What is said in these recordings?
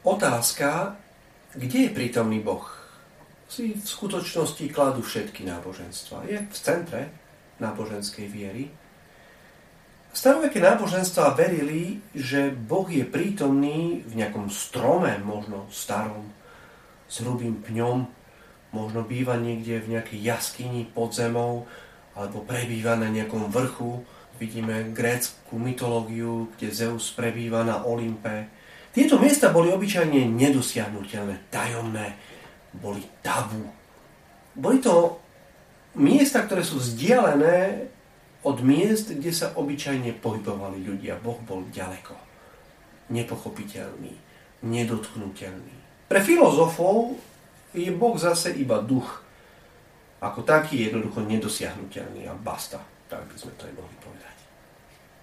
Otázka, kde je prítomný Boh, si v skutočnosti kladú všetky náboženstva. Je v centre náboženskej viery. Staroveké náboženstva verili, že Boh je prítomný v nejakom strome, možno starom, s hrubým pňom, možno býva niekde v nejakej jaskyni pod zemou, alebo prebýva na nejakom vrchu. Vidíme grécku mytológiu, kde Zeus prebýva na Olympe. Tieto miesta boli obyčajne nedosiahnutelné, tajomné, boli tabu. Boli to miesta, ktoré sú vzdialené od miest, kde sa obyčajne pohybovali ľudia. Boh bol ďaleko, nepochopiteľný, nedotknutelný. Pre filozofov je Boh zase iba duch. Ako taký je jednoducho nedosiahnutelný a basta. Tak by sme to aj mohli povedať.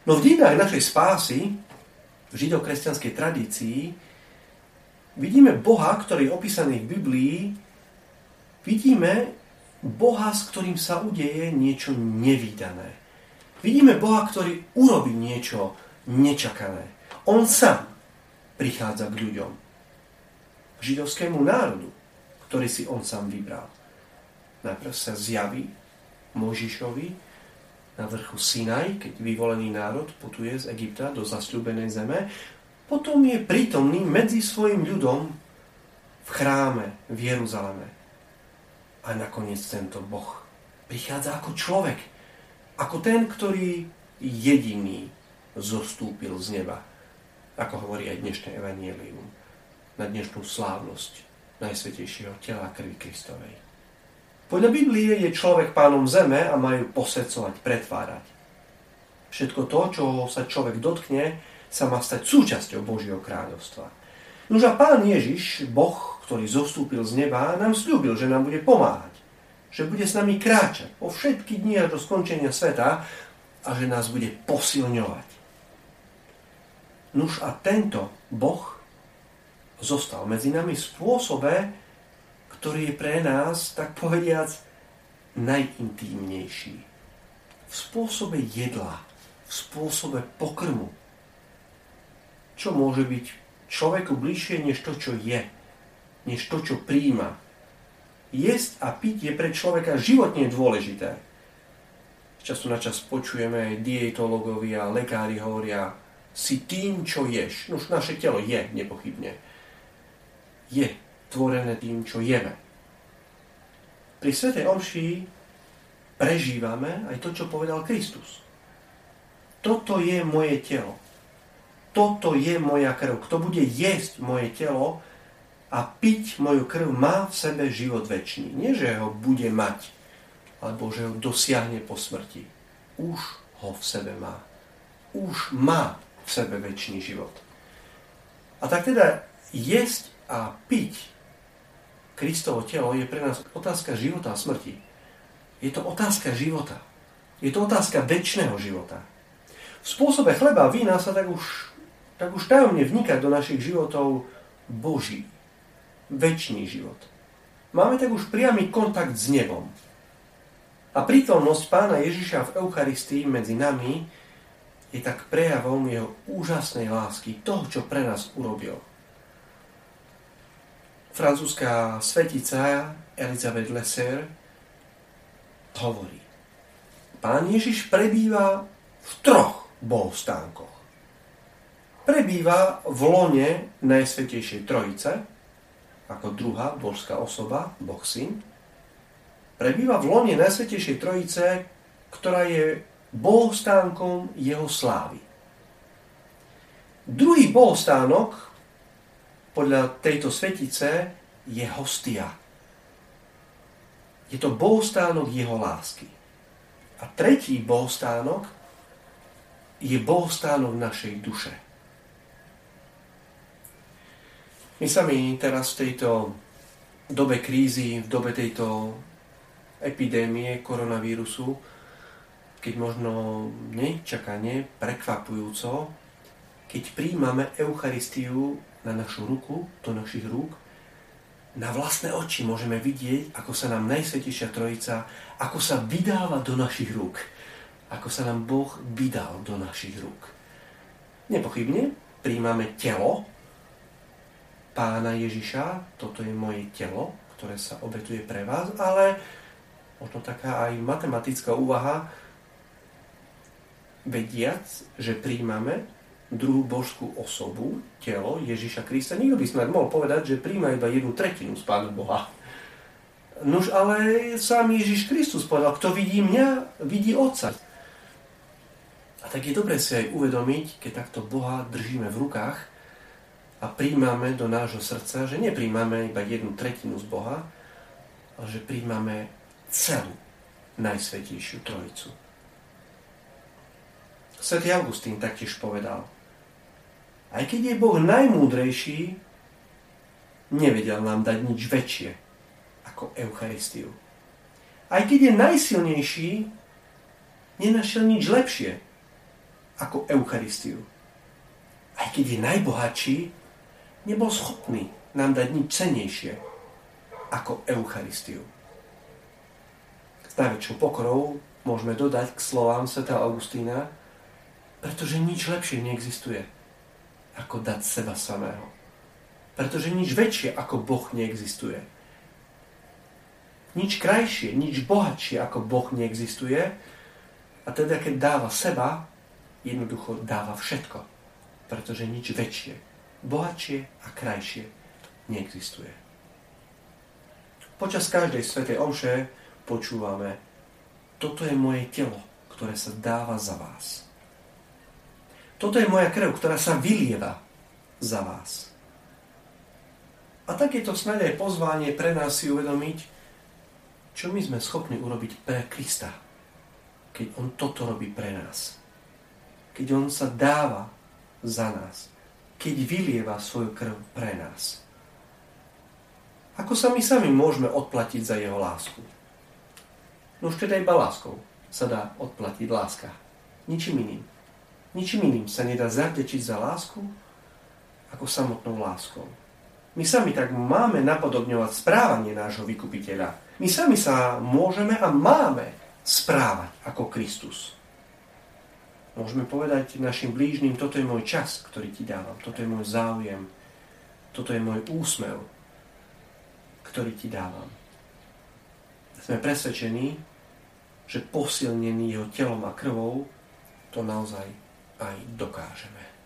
No v dínach našej spásy, židokresťanskej tradícii, vidíme Boha, ktorý je opísaný v Biblii, vidíme Boha, s ktorým sa udeje niečo nevýdané. Vidíme Boha, ktorý urobí niečo nečakané. On sám prichádza k ľuďom. K židovskému národu, ktorý si on sám vybral. Najprv sa zjaví Možišovi na vrchu Sinaj, keď vyvolený národ putuje z Egypta do zasľúbenej zeme potom je prítomný medzi svojim ľudom v chráme v Jeruzaleme. A nakoniec tento Boh prichádza ako človek, ako ten, ktorý jediný zostúpil z neba, ako hovorí aj dnešné evanielium, na dnešnú slávnosť Najsvetejšieho tela krvi Kristovej. Podľa Biblie je človek pánom zeme a majú posvedcovať, pretvárať. Všetko to, čo sa človek dotkne, sa má stať súčasťou Božieho kráľovstva. Nož a pán Ježiš, Boh, ktorý zostúpil z neba, nám slúbil, že nám bude pomáhať. Že bude s nami kráčať po všetky dni až do skončenia sveta a že nás bude posilňovať. Nuž a tento Boh zostal medzi nami v spôsobe, ktorý je pre nás, tak povediac, najintímnejší. V spôsobe jedla, v spôsobe pokrmu, čo môže byť človeku bližšie než to, čo je, než to, čo príjma. Jesť a piť je pre človeka životne dôležité. Z času na čas počujeme dietológovia, lekári hovoria, si tým, čo ješ. No už naše telo je, nepochybne. Je tvorené tým, čo jeme. Pri Svetej Omši prežívame aj to, čo povedal Kristus. Toto je moje telo toto je moja krv. Kto bude jesť moje telo a piť moju krv, má v sebe život väčší. Nie, že ho bude mať, alebo že ho dosiahne po smrti. Už ho v sebe má. Už má v sebe väčší život. A tak teda jesť a piť Kristovo telo je pre nás otázka života a smrti. Je to otázka života. Je to otázka väčšného života. V spôsobe chleba a vína sa tak už tak už tajomne vnikať do našich životov Boží, väčší život. Máme tak už priamy kontakt s nebom. A prítomnosť pána Ježiša v Eucharistii medzi nami je tak prejavom jeho úžasnej lásky, toho, čo pre nás urobil. Francúzska svetica Elizabeth Lesser hovorí, Pán Ježiš prebýva v troch bohostánkoch prebýva v lone Najsvetejšej Trojice, ako druhá božská osoba, Boh Syn. Prebýva v lone Najsvetejšej Trojice, ktorá je bohostánkom jeho slávy. Druhý bohostánok podľa tejto svetice je hostia. Je to bohostánok jeho lásky. A tretí bohostánok je bohostánok našej duše. My sami teraz v tejto dobe krízy, v dobe tejto epidémie koronavírusu, keď možno nečakane, prekvapujúco, keď príjmame Eucharistiu na našu ruku, do našich rúk, na vlastné oči môžeme vidieť, ako sa nám Najsvetejšia Trojica, ako sa vydáva do našich rúk. Ako sa nám Boh vydal do našich rúk. Nepochybne príjmame telo pána Ježiša, toto je moje telo, ktoré sa obetuje pre vás, ale možno taká aj matematická úvaha, vediac, že príjmame druhú božskú osobu, telo Ježiša Krista. Nikto by snad mohol povedať, že príjma iba jednu tretinu z Pána Boha. Nož ale sám Ježiš Kristus povedal, kto vidí mňa, vidí Otca. A tak je dobre si aj uvedomiť, keď takto Boha držíme v rukách a príjmame do nášho srdca, že nepríjmame iba jednu tretinu z Boha, ale že príjmame celú Najsvetejšiu Trojicu. Svetý Augustín taktiež povedal, aj keď je Boh najmúdrejší, nevedel nám dať nič väčšie ako Eucharistiu. Aj keď je najsilnejší, nenašiel nič lepšie ako Eucharistiu. Aj keď je najbohatší, nebol schopný nám dať nič cenejšie ako Eucharistiu. S najväčšou pokorou môžeme dodať k slovám Sv. Augustína, pretože nič lepšie neexistuje, ako dať seba samého. Pretože nič väčšie ako Boh neexistuje. Nič krajšie, nič bohatšie ako Boh neexistuje. A teda, keď dáva seba, jednoducho dáva všetko. Pretože nič väčšie, bohatšie a krajšie neexistuje. Počas každej svetej omše počúvame, toto je moje telo, ktoré sa dáva za vás. Toto je moja krv, ktorá sa vylieva za vás. A tak je to snáď aj pozvanie pre nás si uvedomiť, čo my sme schopní urobiť pre Krista, keď On toto robí pre nás. Keď On sa dáva za nás. Keď vylieva svoju krv pre nás. Ako sa my sami môžeme odplatiť za Jeho lásku? No už teda iba láskou sa dá odplatiť láska. Ničím iným. Ničím iným sa nedá zavdečiť za lásku, ako samotnou láskou. My sami tak máme napodobňovať správanie nášho vykupiteľa. My sami sa môžeme a máme správať ako Kristus. Môžeme povedať našim blížnym, toto je môj čas, ktorý ti dávam, toto je môj záujem, toto je môj úsmev, ktorý ti dávam. Sme presvedčení, že posilnený jeho telom a krvou to naozaj aj dokážeme.